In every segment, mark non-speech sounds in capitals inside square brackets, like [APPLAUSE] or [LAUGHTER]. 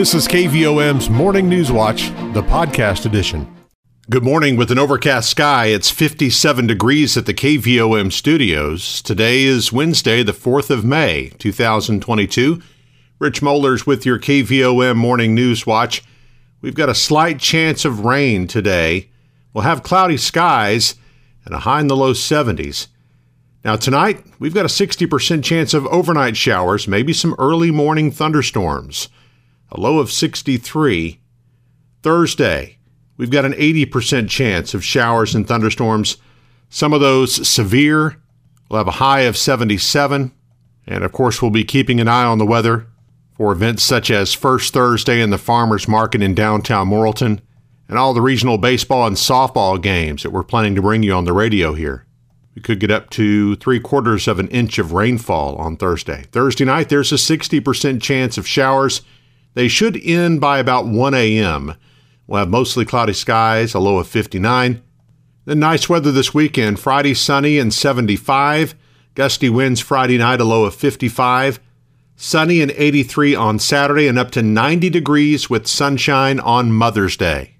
This is KVOM's Morning News Watch, the podcast edition. Good morning. With an overcast sky, it's 57 degrees at the KVOM studios. Today is Wednesday, the 4th of May, 2022. Rich Mollers with your KVOM Morning News Watch. We've got a slight chance of rain today. We'll have cloudy skies and a high in the low 70s. Now, tonight, we've got a 60% chance of overnight showers, maybe some early morning thunderstorms a low of 63. Thursday, we've got an 80% chance of showers and thunderstorms, some of those severe. We'll have a high of 77. And of course, we'll be keeping an eye on the weather for events such as First Thursday in the Farmers Market in downtown Morrilton and all the regional baseball and softball games that we're planning to bring you on the radio here. We could get up to three quarters of an inch of rainfall on Thursday. Thursday night, there's a 60% chance of showers they should end by about 1 a.m. We'll have mostly cloudy skies, a low of 59. Then nice weather this weekend. Friday sunny and 75. Gusty winds Friday night, a low of 55. Sunny and 83 on Saturday and up to 90 degrees with sunshine on Mother's Day.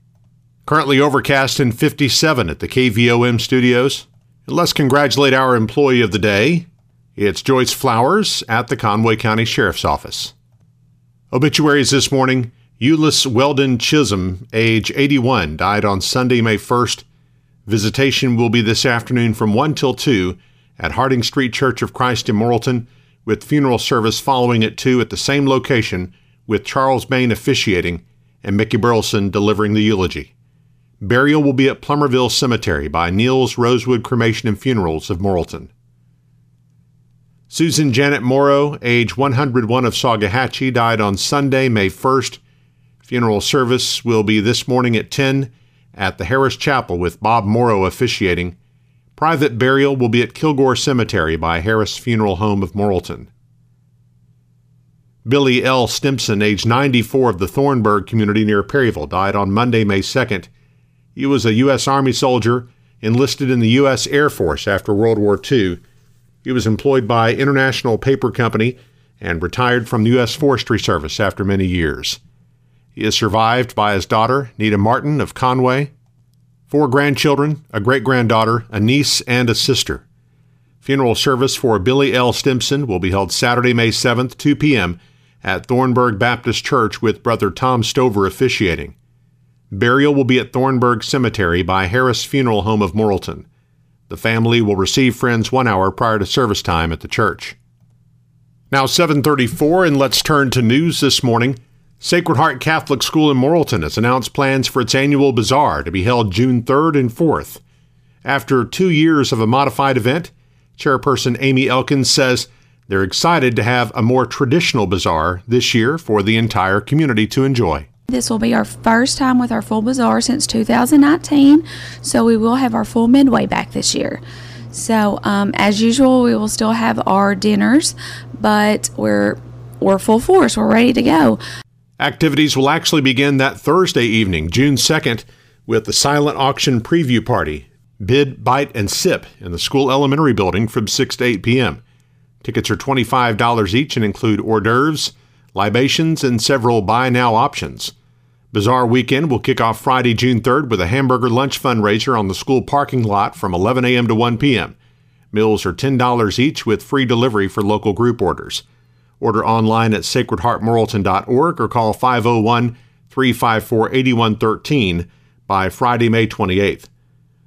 Currently overcast and 57 at the KVOM studios. And let's congratulate our employee of the day. It's Joyce Flowers at the Conway County Sheriff's Office. Obituaries this morning Euless Weldon Chisholm, age 81, died on Sunday, May 1st. Visitation will be this afternoon from 1 till 2 at Harding Street Church of Christ in Morrilton, with funeral service following at 2 at the same location, with Charles Bain officiating and Mickey Burleson delivering the eulogy. Burial will be at Plumerville Cemetery by Neil's Rosewood Cremation and Funerals of Morrilton. Susan Janet Morrow, age 101 of Solgohachia, died on Sunday, May 1st. Funeral service will be this morning at 10 at the Harris Chapel with Bob Morrow officiating. Private burial will be at Kilgore Cemetery by Harris Funeral Home of Morrilton. Billy L. Stimson, age 94 of the Thornburg community near Perryville, died on Monday, May 2nd. He was a U.S. Army soldier, enlisted in the U.S. Air Force after World War II he was employed by International Paper Company and retired from the U.S. Forestry Service after many years. He is survived by his daughter, Nita Martin of Conway, four grandchildren, a great granddaughter, a niece, and a sister. Funeral service for Billy L. Stimson will be held Saturday, May 7th, 2 p.m. at Thornburg Baptist Church with Brother Tom Stover officiating. Burial will be at Thornburg Cemetery by Harris Funeral Home of Morrilton. The family will receive friends one hour prior to service time at the church. Now 734 and let's turn to news this morning. Sacred Heart Catholic School in Morrilton has announced plans for its annual bazaar to be held June 3rd and 4th. After two years of a modified event, Chairperson Amy Elkins says they're excited to have a more traditional bazaar this year for the entire community to enjoy. This will be our first time with our full bazaar since 2019, so we will have our full midway back this year. So, um, as usual, we will still have our dinners, but we're we're full force. We're ready to go. Activities will actually begin that Thursday evening, June 2nd, with the silent auction preview party, Bid, Bite, and Sip in the school elementary building from 6 to 8 p.m. Tickets are $25 each and include hors d'oeuvres, libations, and several buy now options. Bazaar Weekend will kick off Friday, June 3rd with a hamburger lunch fundraiser on the school parking lot from 11 a.m. to 1 p.m. Meals are $10 each with free delivery for local group orders. Order online at sacredheartmorrilton.org or call 501 354 8113 by Friday, May 28th.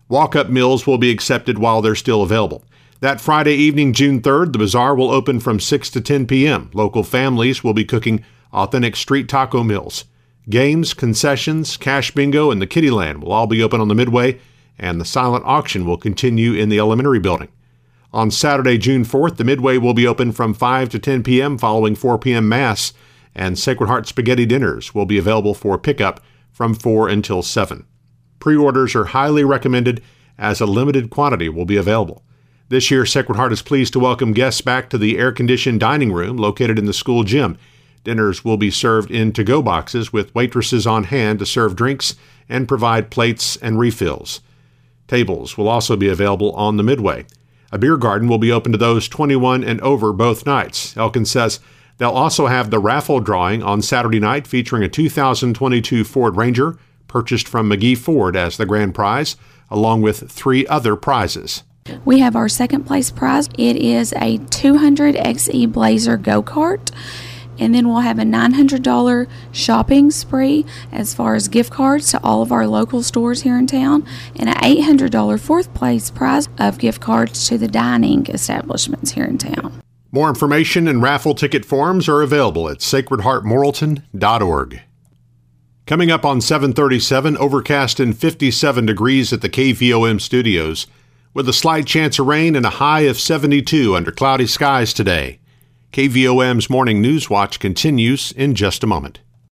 Walk up meals will be accepted while they're still available. That Friday evening, June 3rd, the bazaar will open from 6 to 10 p.m. Local families will be cooking authentic street taco meals. Games, concessions, cash bingo, and the Kittyland will all be open on the Midway, and the silent auction will continue in the elementary building. On Saturday, June 4th, the Midway will be open from 5 to 10 p.m. following 4 p.m. Mass, and Sacred Heart Spaghetti dinners will be available for pickup from 4 until 7. Pre orders are highly recommended as a limited quantity will be available. This year, Sacred Heart is pleased to welcome guests back to the air conditioned dining room located in the school gym Dinners will be served in to go boxes with waitresses on hand to serve drinks and provide plates and refills. Tables will also be available on the midway. A beer garden will be open to those 21 and over both nights. Elkins says They'll also have the raffle drawing on Saturday night featuring a 2022 Ford Ranger purchased from McGee Ford as the grand prize, along with three other prizes. We have our second place prize. It is a 200 XE Blazer go kart. And then we'll have a $900 shopping spree as far as gift cards to all of our local stores here in town, and an $800 fourth place prize of gift cards to the dining establishments here in town. More information and raffle ticket forms are available at sacredheartmorrilton.org. Coming up on 737, overcast and 57 degrees at the KVOM studios, with a slight chance of rain and a high of 72 under cloudy skies today. KVOM's Morning News Watch continues in just a moment.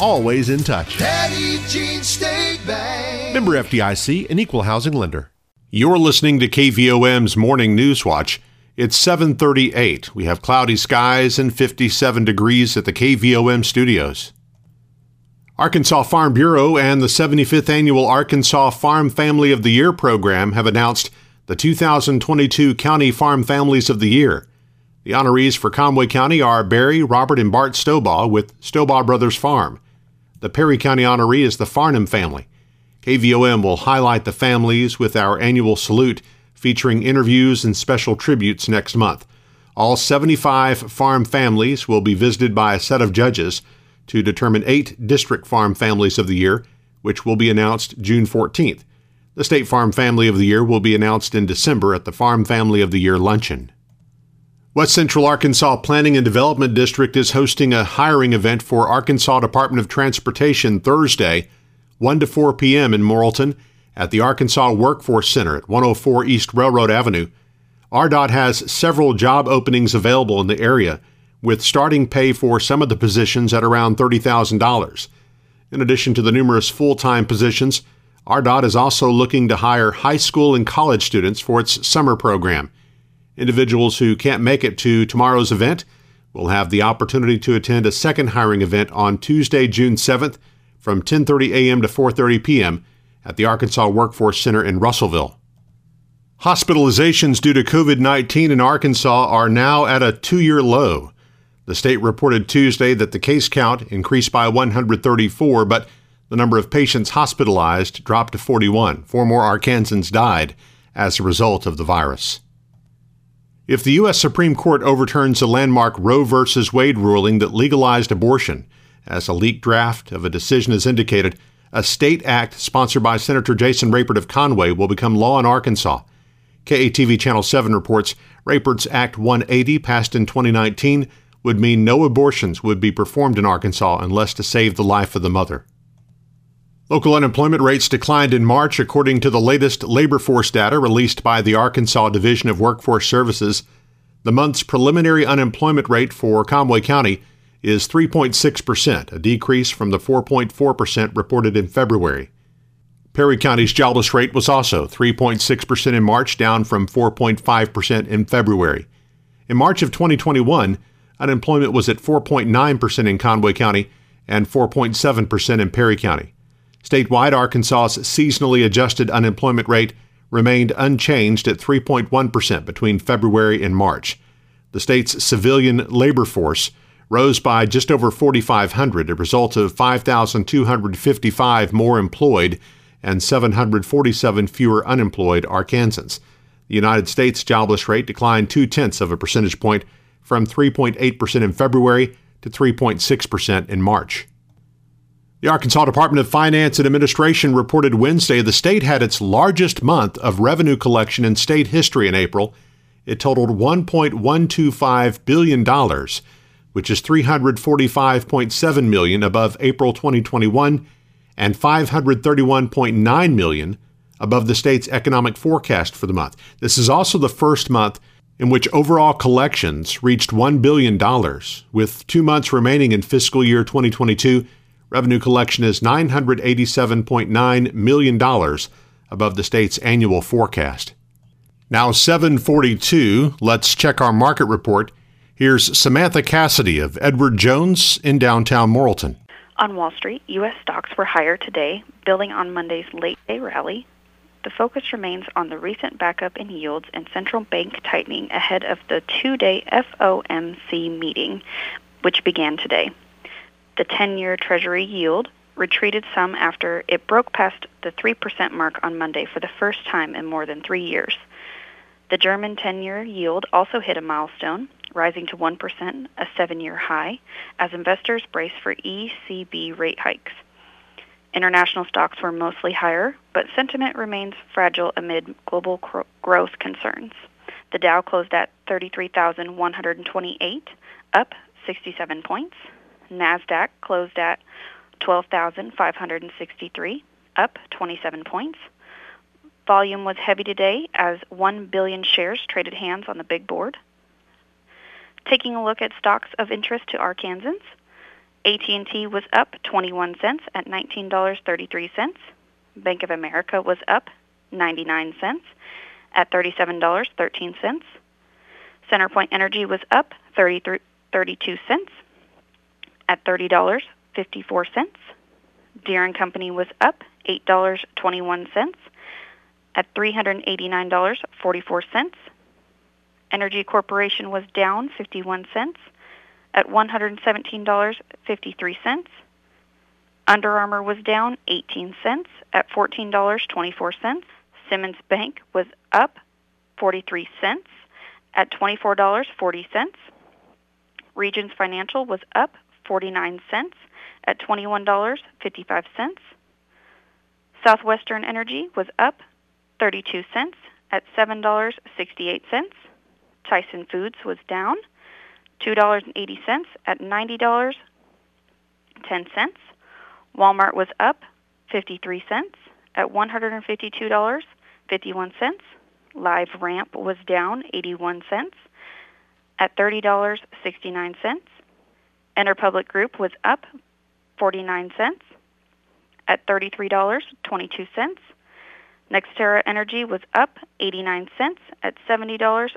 always in touch. Jean State Bank. Member FDIC, an equal housing lender. You're listening to KVOM's Morning News Watch. It's 7:38. We have cloudy skies and 57 degrees at the KVOM studios. Arkansas Farm Bureau and the 75th annual Arkansas Farm Family of the Year program have announced the 2022 County Farm Families of the Year. The honorees for Conway County are Barry, Robert, and Bart Stobaugh with Stobaugh Brothers Farm. The Perry County honoree is the Farnham family. KVOM will highlight the families with our annual salute featuring interviews and special tributes next month. All 75 farm families will be visited by a set of judges to determine eight district farm families of the year, which will be announced June 14th. The State Farm Family of the Year will be announced in December at the Farm Family of the Year luncheon. West Central Arkansas Planning and Development District is hosting a hiring event for Arkansas Department of Transportation Thursday 1 to 4 p.m. in Morrilton at the Arkansas Workforce Center at 104 East Railroad Avenue. ARDOT has several job openings available in the area, with starting pay for some of the positions at around $30,000. In addition to the numerous full time positions, ARDOT is also looking to hire high school and college students for its summer program. Individuals who can't make it to tomorrow's event will have the opportunity to attend a second hiring event on Tuesday, June 7th from 10:30 a.m. to 4:30 p.m. at the Arkansas Workforce Center in Russellville. Hospitalizations due to COVID-19 in Arkansas are now at a 2-year low. The state reported Tuesday that the case count increased by 134, but the number of patients hospitalized dropped to 41. Four more Arkansans died as a result of the virus. If the U.S. Supreme Court overturns the landmark Roe v. Wade ruling that legalized abortion, as a leaked draft of a decision has indicated, a state act sponsored by Senator Jason Rapert of Conway will become law in Arkansas. KATV Channel 7 reports Rapert's Act 180, passed in 2019, would mean no abortions would be performed in Arkansas unless to save the life of the mother. Local unemployment rates declined in March according to the latest labor force data released by the Arkansas Division of Workforce Services. The month's preliminary unemployment rate for Conway County is 3.6%, a decrease from the 4.4% reported in February. Perry County's jobless rate was also 3.6% in March, down from 4.5% in February. In March of 2021, unemployment was at 4.9% in Conway County and 4.7% in Perry County. Statewide, Arkansas's seasonally adjusted unemployment rate remained unchanged at 3.1% between February and March. The state's civilian labor force rose by just over 4,500, a result of 5,255 more employed and 747 fewer unemployed Arkansans. The United States jobless rate declined two tenths of a percentage point from 3.8% in February to 3.6% in March. The Arkansas Department of Finance and Administration reported Wednesday the state had its largest month of revenue collection in state history in April. It totaled $1.125 billion which is 345.7 million above April 2021 and 531.9 million above the state's economic forecast for the month. This is also the first month in which overall collections reached $1 billion, with two months remaining in fiscal year 2022. Revenue collection is $987.9 million above the state's annual forecast. Now 742, let's check our market report. Here's Samantha Cassidy of Edward Jones in downtown Morrilton. On Wall Street, U.S. stocks were higher today, building on Monday's late day rally. The focus remains on the recent backup in yields and central bank tightening ahead of the two day FOMC meeting, which began today. The 10 year Treasury yield retreated some after it broke past the 3% mark on Monday for the first time in more than three years. The German 10 year yield also hit a milestone, rising to 1%, a seven year high, as investors brace for ECB rate hikes. International stocks were mostly higher, but sentiment remains fragile amid global cr- growth concerns. The Dow closed at 33,128, up 67 points. Nasdaq closed at 12,563, up 27 points. Volume was heavy today as 1 billion shares traded hands on the big board. Taking a look at stocks of interest to Arkansans, AT&T was up 21 cents at $19.33. Bank of America was up 99 cents at $37.13. CenterPoint Energy was up 32 cents at $30.54. Deere & Company was up $8.21 at $389.44. Entergy Corporation was down 51 cents at $117.53. Under Armour was down 18 cents at $14.24. Simmons Bank was up 43 cents at $24.40. Regions Financial was up 49 cents at $21.55. Southwestern Energy was up 32 cents at $7.68. Tyson Foods was down $2.80 at $90.10. Walmart was up 53 cents at $152.51. Live Ramp was down 81 cents at $30.69. Interpublic Group was up 49 cents at $33.22. NextEra Energy was up 89 cents at $70.76.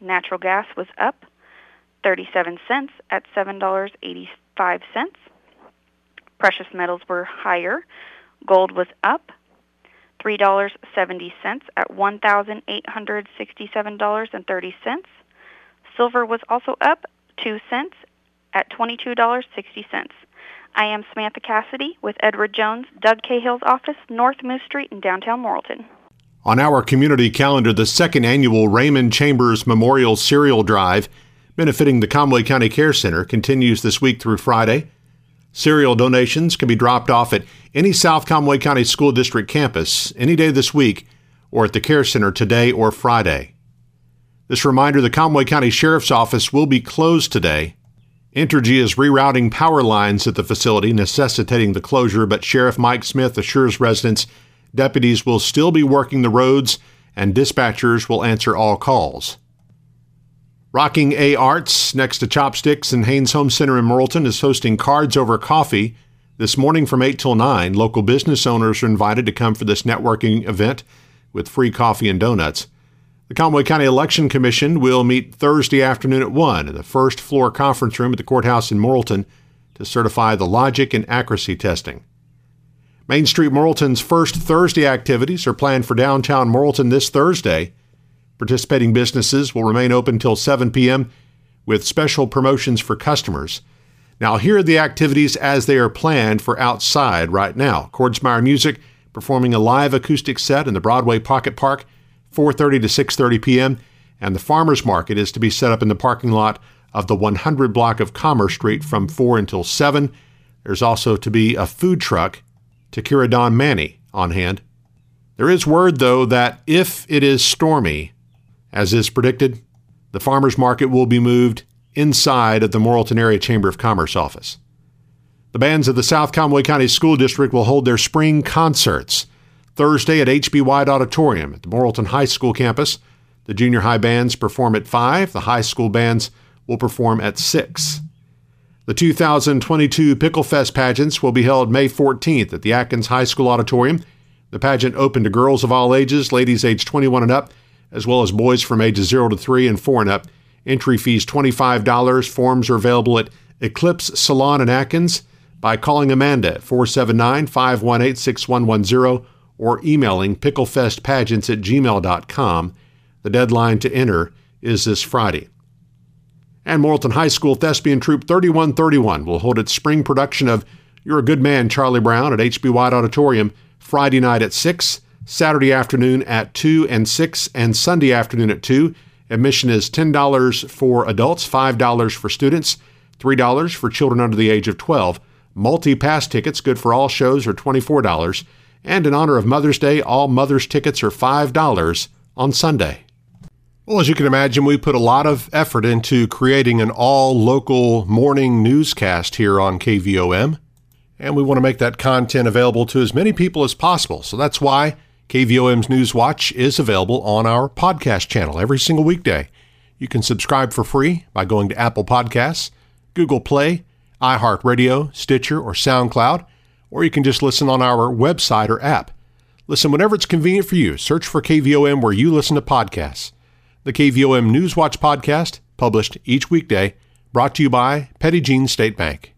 Natural gas was up 37 cents at $7.85. Precious metals were higher. Gold was up $3.70 at $1,867.30. Silver was also up 2 cents at $22.60. I am Samantha Cassidy with Edward Jones, Doug Cahill's office, North Moose Street in downtown Morrilton. On our community calendar, the second annual Raymond Chambers Memorial Cereal Drive, benefiting the Conway County Care Center, continues this week through Friday. Cereal donations can be dropped off at any South Conway County School District campus any day this week or at the Care Center today or Friday. This reminder the Conway County Sheriff's Office will be closed today Entergy is rerouting power lines at the facility, necessitating the closure, but Sheriff Mike Smith assures residents deputies will still be working the roads and dispatchers will answer all calls. Rocking A Arts, next to Chopsticks and Haynes Home Center in Morrilton, is hosting Cards Over Coffee this morning from 8 till 9. Local business owners are invited to come for this networking event with free coffee and donuts. The Conway County Election Commission will meet Thursday afternoon at 1 in the first floor conference room at the courthouse in Morrilton to certify the logic and accuracy testing. Main Street Morrilton's first Thursday activities are planned for downtown Morrilton this Thursday. Participating businesses will remain open until 7 p.m. with special promotions for customers. Now, here are the activities as they are planned for outside right now. Cordsmire Music performing a live acoustic set in the Broadway Pocket Park 4:30 to 6:30 p.m., and the farmers market is to be set up in the parking lot of the 100 block of Commerce Street from 4 until 7. There's also to be a food truck to Don Manny on hand. There is word, though, that if it is stormy, as is predicted, the farmers market will be moved inside of the Morrilton Area Chamber of Commerce office. The bands of the South Conway County School District will hold their spring concerts Thursday at HB White Auditorium at the Morrilton High School campus. The junior high bands perform at 5. The high school bands will perform at 6. The 2022 Pickle Fest pageants will be held May 14th at the Atkins High School Auditorium. The pageant open to girls of all ages, ladies aged 21 and up, as well as boys from ages 0 to 3 and 4 and up. Entry fees $25. Forms are available at Eclipse Salon in Atkins by calling Amanda at 479 518 6110 or emailing picklefestpageants at gmail.com. The deadline to enter is this Friday. And Morrilton High School Thespian Troupe 3131 will hold its spring production of You're a Good Man, Charlie Brown at HB White Auditorium Friday night at 6, Saturday afternoon at 2 and 6, and Sunday afternoon at 2. Admission is $10 for adults, $5 for students, $3 for children under the age of 12. Multi pass tickets, good for all shows, are $24. And in honor of Mother's Day, all Mother's tickets are $5 on Sunday. Well, as you can imagine, we put a lot of effort into creating an all local morning newscast here on KVOM, and we want to make that content available to as many people as possible. So that's why KVOM's News Watch is available on our podcast channel every single weekday. You can subscribe for free by going to Apple Podcasts, Google Play, iHeartRadio, Stitcher, or SoundCloud, or you can just listen on our website or app. Listen whenever it's convenient for you. Search for KVOM where you listen to podcasts the KVOM Newswatch podcast, published each weekday, brought to you by Petit Jean State Bank.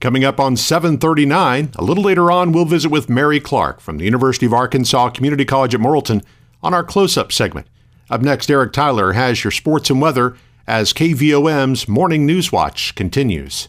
Coming up on 739, a little later on, we'll visit with Mary Clark from the University of Arkansas Community College at Morrilton on our close-up segment. Up next, Eric Tyler has your sports and weather as KVOM's Morning News Watch continues.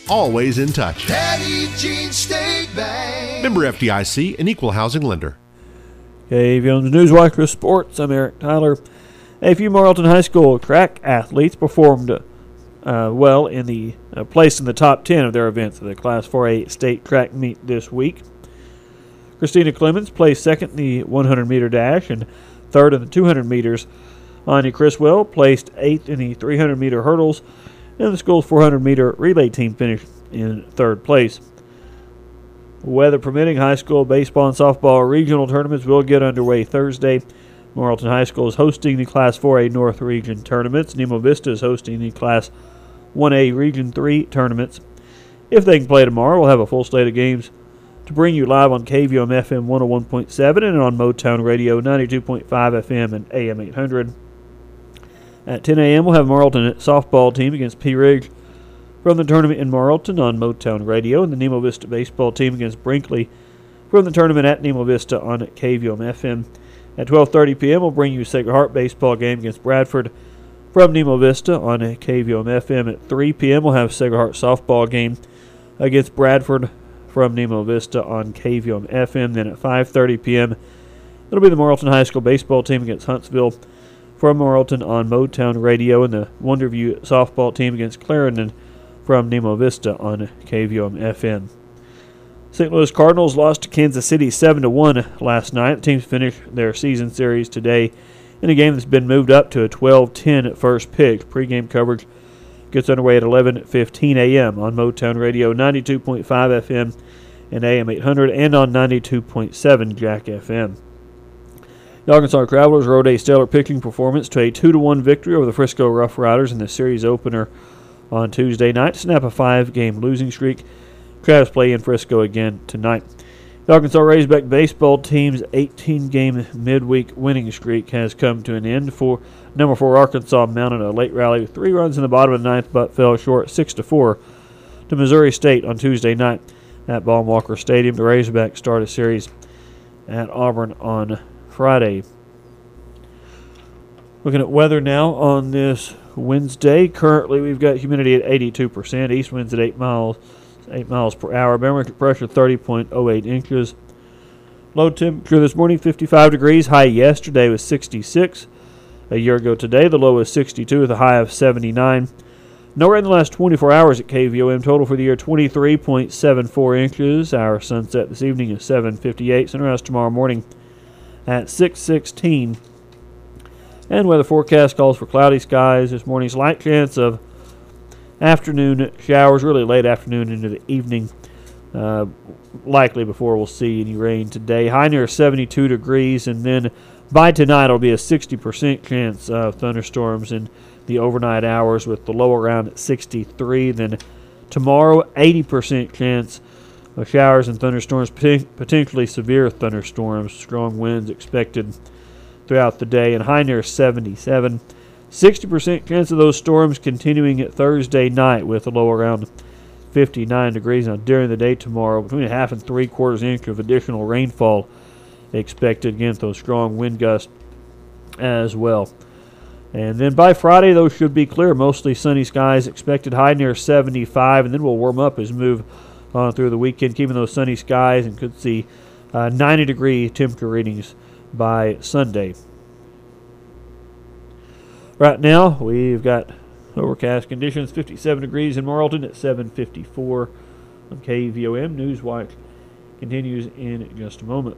always in touch. Petit Jean State Bank. Member FDIC, an equal housing lender. KVOM's Newswatch for Sports. I'm Eric Tyler. A few Morrilton High School track athletes performed uh, well in the uh, place in the top 10 of their events at the Class 4A state track meet this week. Christina Clemens placed second in the 100 meter dash and third in the 200 meters. Anya Criswell placed eighth in the 300 meter hurdles, and the school's 400 meter relay team finished in third place. Weather permitting, high school baseball and softball regional tournaments will get underway Thursday. Morrilton High School is hosting the Class 4A North Region tournaments. Nemo Vista is hosting the Class 1A Region 3 tournaments. If they can play tomorrow, we'll have a full slate of games to bring you live on KVOM FM 101.7 and on Motown Radio 92.5 FM and AM 800. At 10 a.m., we'll have Morrilton softball team against Pea Ridge from the tournament in Morrilton on Motown Radio, and the Nemo Vista baseball team against Brinkley from the tournament at Nemo Vista on KVOM FM. At 12:30 p.m., we'll bring you Sacred Heart baseball game against Bradford from Nemo Vista on KVOM FM. At 3 p.m., we'll have Sacred Heart softball game against Bradford from Nemo Vista on KVOM FM. Then at 5:30 p.m., it'll be the Morrilton High School baseball team against Huntsville from Morrilton on Motown Radio, and the Wonderview softball team against Clarendon from Nemo Vista on KVOM FM. St. Louis Cardinals lost to Kansas City 7 to 1 last night. The teams finished their season series today in a game that's been moved up to a 12 10 at first pitch. Pre-game coverage gets underway at 11:15 a.m. on Motown Radio 92.5 FM and AM 800 and on 92.7 Jack FM. The Arkansas Travelers rode a stellar pitching performance to a 2 1 victory over the Frisco Rough Riders in the series opener on Tuesday night to snap a five game losing streak. Travs play in Frisco again tonight. The Arkansas Razorback baseball team's 18 game midweek winning streak has come to an end. For number four Arkansas mounted a late rally with three runs in the bottom of the ninth, but fell short 6 to 4 to Missouri State on Tuesday night at Baum-Walker Stadium. The Razorbacks start a series at Auburn on Friday. Looking at weather now on this Wednesday. Currently, we've got humidity at 82%, east winds at 8 miles, 8 miles per hour, barometric pressure 30.08 inches. Low temperature this morning 55 degrees. High yesterday was 66. A year ago today, the low was 62 with a high of 79. No rain in the last 24 hours at KVOM. Total for the year 23.74 inches. Our sunset this evening is 7:58. Sunrise tomorrow morning at 6:16. And weather forecast calls for cloudy skies this morning. Slight chance of afternoon showers, really late afternoon into the evening. Uh, likely before we'll see any rain today. High near 72 degrees, and then by tonight it'll be a 60% chance of thunderstorms in the overnight hours with the low around at 63. Then tomorrow, 80% chance showers and thunderstorms, potentially severe thunderstorms, strong winds expected throughout the day, and high near 77. 60% chance of those storms continuing at Thursday night with a low around 59 degrees. Now, during the day tomorrow, between a half and three quarters inch of additional rainfall expected against those strong wind gusts as well. And then by Friday, those should be clear. Mostly sunny skies expected high near 75, and then we'll warm up as move on through the weekend, keeping those sunny skies and could see uh, 90 degree temperature readings by Sunday. Right now, we've got overcast conditions, 57 degrees in Morrilton at 7:54 on KVOM. Newswatch continues in just a moment.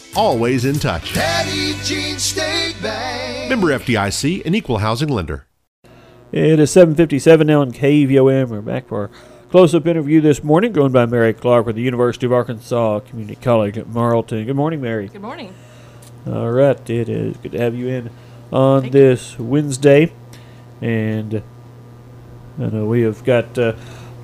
always in touch. Petit Jean State Bank. Member FDIC, an equal housing lender. It is 7:57 now in KVOM. We're back for our close-up interview this morning, going by Mary Clark with the University of Arkansas Community College at Morrilton. Good morning, Mary. Good morning. All right, it is good to have you in on Thank this Wednesday, and I know we have got uh,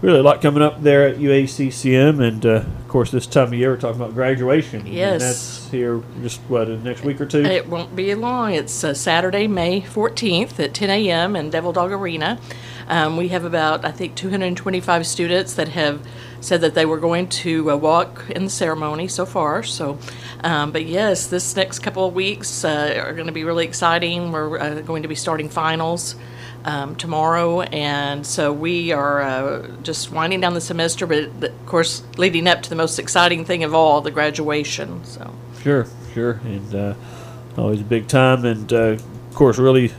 really a lot coming up there at UACCM, and uh, of course, this time of year we're talking about graduation. And Yes. that's here just what in the next week or two. It won't be long. It's uh, Saturday, May 14th at 10 a.m. in Devil Dog Arena. Um, we have about, I think, 225 students that have said that they were going to uh, walk in the ceremony so far. So, um, but yes, this next couple of weeks uh, are going to be really exciting. We're uh, going to be starting finals. Um, tomorrow, and so we are uh, just winding down the semester, but of course, leading up to the most exciting thing of all, the graduation. So, Sure, sure, and uh, always a big time. And uh, of course, really,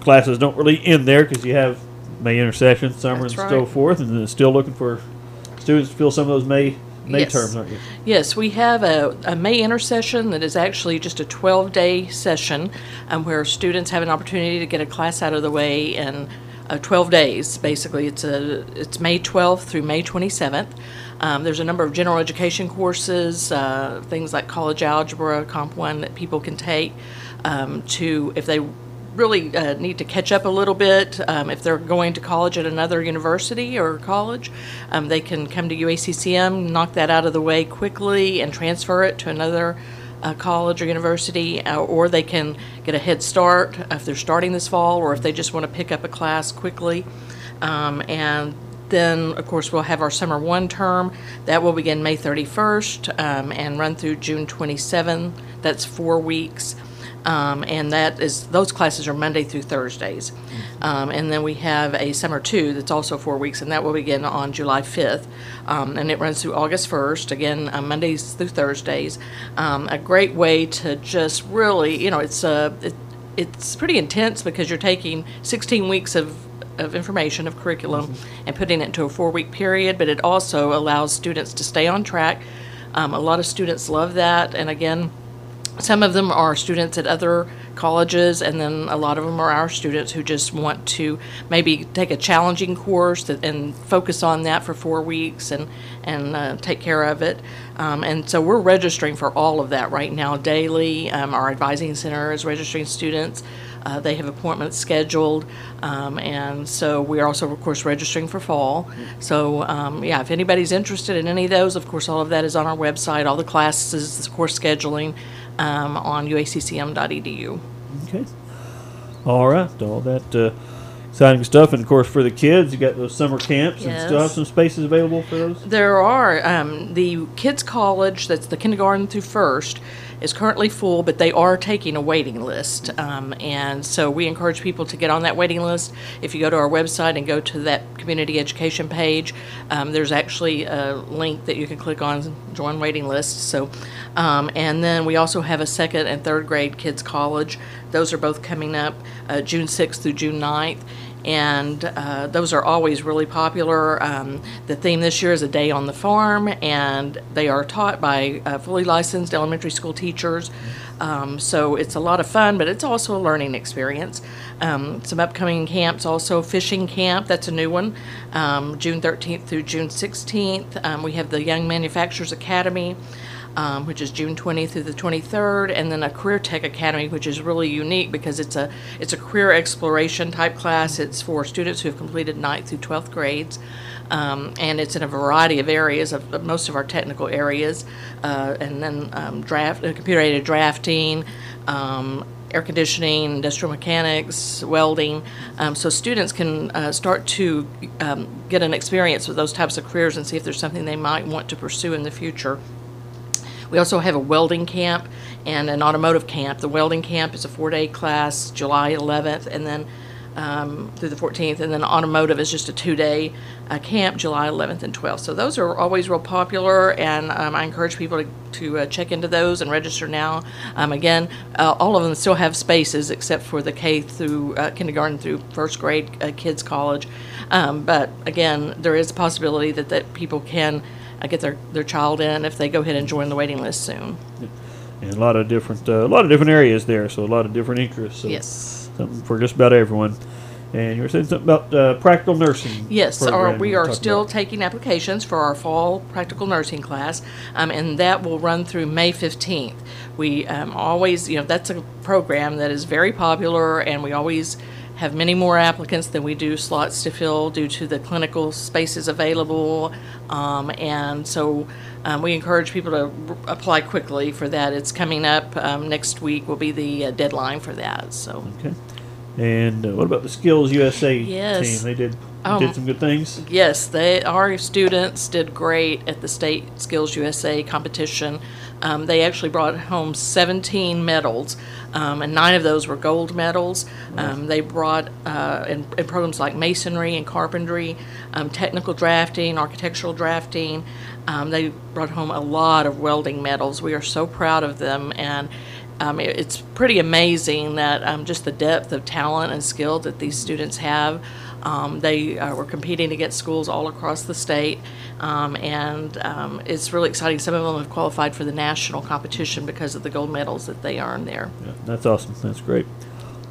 classes don't really end there because you have May intercession, summer, That's and so right. forth, and then still looking for students to fill some of those May May Yes. terms, aren't you? Yes, we have a, a May intercession that is actually just a 12 day session um, where students have an opportunity to get a class out of the way in uh, 12 days. Basically, it's a it's May 12th through May 27th. Um, there's a number of general education courses, uh, things like college algebra, Comp 1 that people can take um, to, if they really uh, need to catch up a little bit. Um, if they're going to college at another university or college, um, they can come to UACCM, knock that out of the way quickly, and transfer it to another uh, college or university, uh, or they can get a head start if they're starting this fall, or if they just want to pick up a class quickly. Um, and then, of course, we'll have our summer one term. That will begin May 31st um, and run through June 27. That's four weeks. Um, and that is those classes are Monday through Thursdays. Um, and then we have a summer two that's also four weeks, and that will begin on July 5th. Um, and it runs through August 1st, again, uh, Mondays through Thursdays. Um, a great way to just really, you know, it's uh, it, it's pretty intense because you're taking 16 weeks of of information of curriculum and putting it into a four week period, but it also allows students to stay on track. Um, a lot of students love that, and again, some of them are students at other colleges, and then a lot of them are our students who just want to maybe take a challenging course that, and focus on that for four weeks and and uh, take care of it. Um, and so we're registering for all of that right now daily. Um, our advising center is registering students. Uh, they have appointments scheduled, um, and so we are also, of course, registering for fall. So, um, yeah, if anybody's interested in any of those, of course, all of that is on our website. All the classes, the course scheduling um, on uaccm.edu. Okay. All right. All that uh, exciting stuff. And of course, for the kids, you got those summer camps and still have some spaces available for those. There are. Um, the kids' college, that's the kindergarten through first, is currently full, but they are taking a waiting list. Um, and so we encourage people to get on that waiting list. If you go to our website and go to that community education page, um, there's actually a link that you can click on, join waiting list. So, um, and then we also have a second and third grade kids' college. Those are both coming up uh, June 6th through June 9th and uh, those are always really popular. Um, the theme this year is a day on the farm, and they are taught by uh, fully licensed elementary school teachers. Um, so it's a lot of fun, but it's also a learning experience. Um, some upcoming camps also fishing camp, that's a new one, um, June 13th through June 16th. Um, we have the Young Manufacturers Academy um, which is June 20th through the 23rd, and then a Career Tech Academy, which is really unique because it's a it's a career exploration type class. It's for students who have completed 9th through 12th grades, um, and it's in a variety of areas of, most of our technical areas, uh, and then um, draft uh, computer aided drafting. Um, air conditioning, industrial mechanics, welding. Um, so students can uh, start to um, get an experience with those types of careers and see if there's something they might want to pursue in the future. We also have a welding camp and an automotive camp. The welding camp is a four-day class, July 11th, and then um, through the 14th, and then automotive is just a two-day uh, camp, July 11th and 12th. So those are always real popular, and um, I encourage people to, to uh, check into those and register now. Um, again, uh, all of them still have spaces except for the K through uh, kindergarten through first grade uh, kids college. Um, but again, there is a possibility that, that people can uh, get their, their child in if they go ahead and join the waiting list soon. And a lot of different, uh, a lot of different areas there, so a lot of different interests. So Yes. something for just about everyone. And you were saying something about uh, practical nursing. Yes, our, we are still about. taking applications for our fall practical nursing class, um, and that will run through May 15th. We um, always, you know, that's a program that is very popular, and we always have many more applicants than we do slots to fill due to the clinical spaces available. Um, and so um, we encourage people to r- apply quickly for that. It's coming up um, next week, will be the uh, deadline for that. So. Okay. And uh, what about the Skills USA Yes. team? They did Um, did some good things. Yes, they our students did great at the State Skills USA competition. Um, they actually brought home 17 medals, um, and nine of those were gold medals. Um, they brought uh, in, in programs like masonry and carpentry, um, technical drafting, architectural drafting. Um, they brought home a lot of welding medals. We are so proud of them, and um, it- it's pretty amazing that just the depth of talent and skill that these students have. Um, they uh, were competing against schools all across the state, um, and um, it's really exciting. Some of them have qualified for the national competition because of the gold medals that they earned there. Yeah, that's awesome. That's great.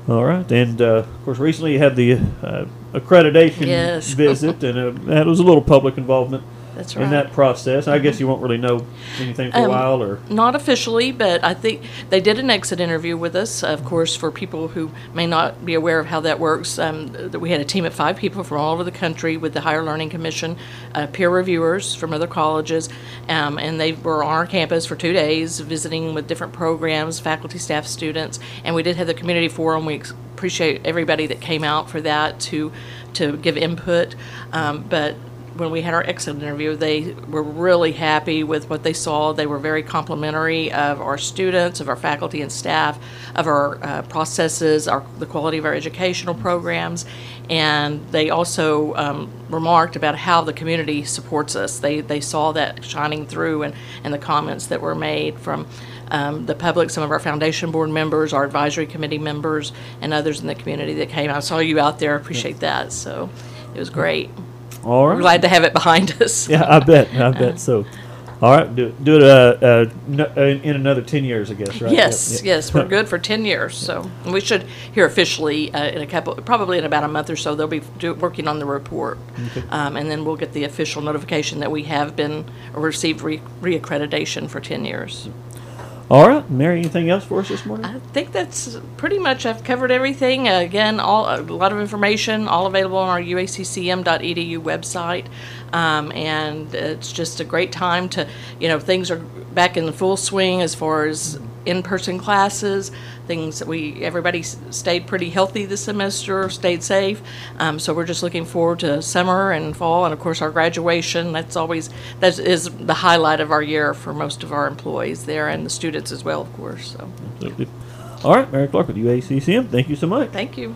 All right, and uh, of course, recently you had the uh, accreditation Yes. [LAUGHS] visit, and uh, that was a little public involvement That's in that process. I guess you won't really know anything for a Um, while, or Not officially, but I think they did an exit interview with us. Of course, for people who may not be aware of how that works, um, that we had a team of five people from all over the country with the Higher Learning Commission, uh, peer reviewers from other colleges, um, and they were on our campus for two days, visiting with different programs, faculty, staff, students, and we did have the community forum. We ex- appreciate everybody that came out for that to to give input, um, but when we had our exit interview, they were really happy with what they saw. They were very complimentary of our students, of our faculty and staff, of our uh, processes, our, the quality of our educational programs, and they also um, remarked about how the community supports us. They, they saw that shining through in, in the comments that were made from um, the public, some of our foundation board members, our advisory committee members, and others in the community that came. I saw you out there. Appreciate that. So it was great. All We're glad to have it behind us. [LAUGHS] Yeah, I bet. I bet so. All right, do, do it uh, uh, uh, in another ten years, I guess, right? Yes, Yep, yes, we're [LAUGHS] good for 10 years. So we should hear officially uh, in a couple, probably in about a month or so, they'll be do, working on the report. Um, and then we'll get the official notification that we have been or received re- reaccreditation for 10 years. All right, Mary. Anything else for us this morning? I think that's pretty much, I've covered everything. Uh, Again, all, a lot of information, all available on our uaccm.edu website. Um, and it's just a great time to, you know, things are back in the full swing as far as in-person classes, things that we everybody stayed pretty healthy this semester, stayed safe. Um, so we're just looking forward to summer and fall, and of course our graduation. That's always that is the highlight of our year for most of our employees there and the students as well, of course. So Absolutely. All right, Mary Clark with UACCM. Thank you so much. thank you.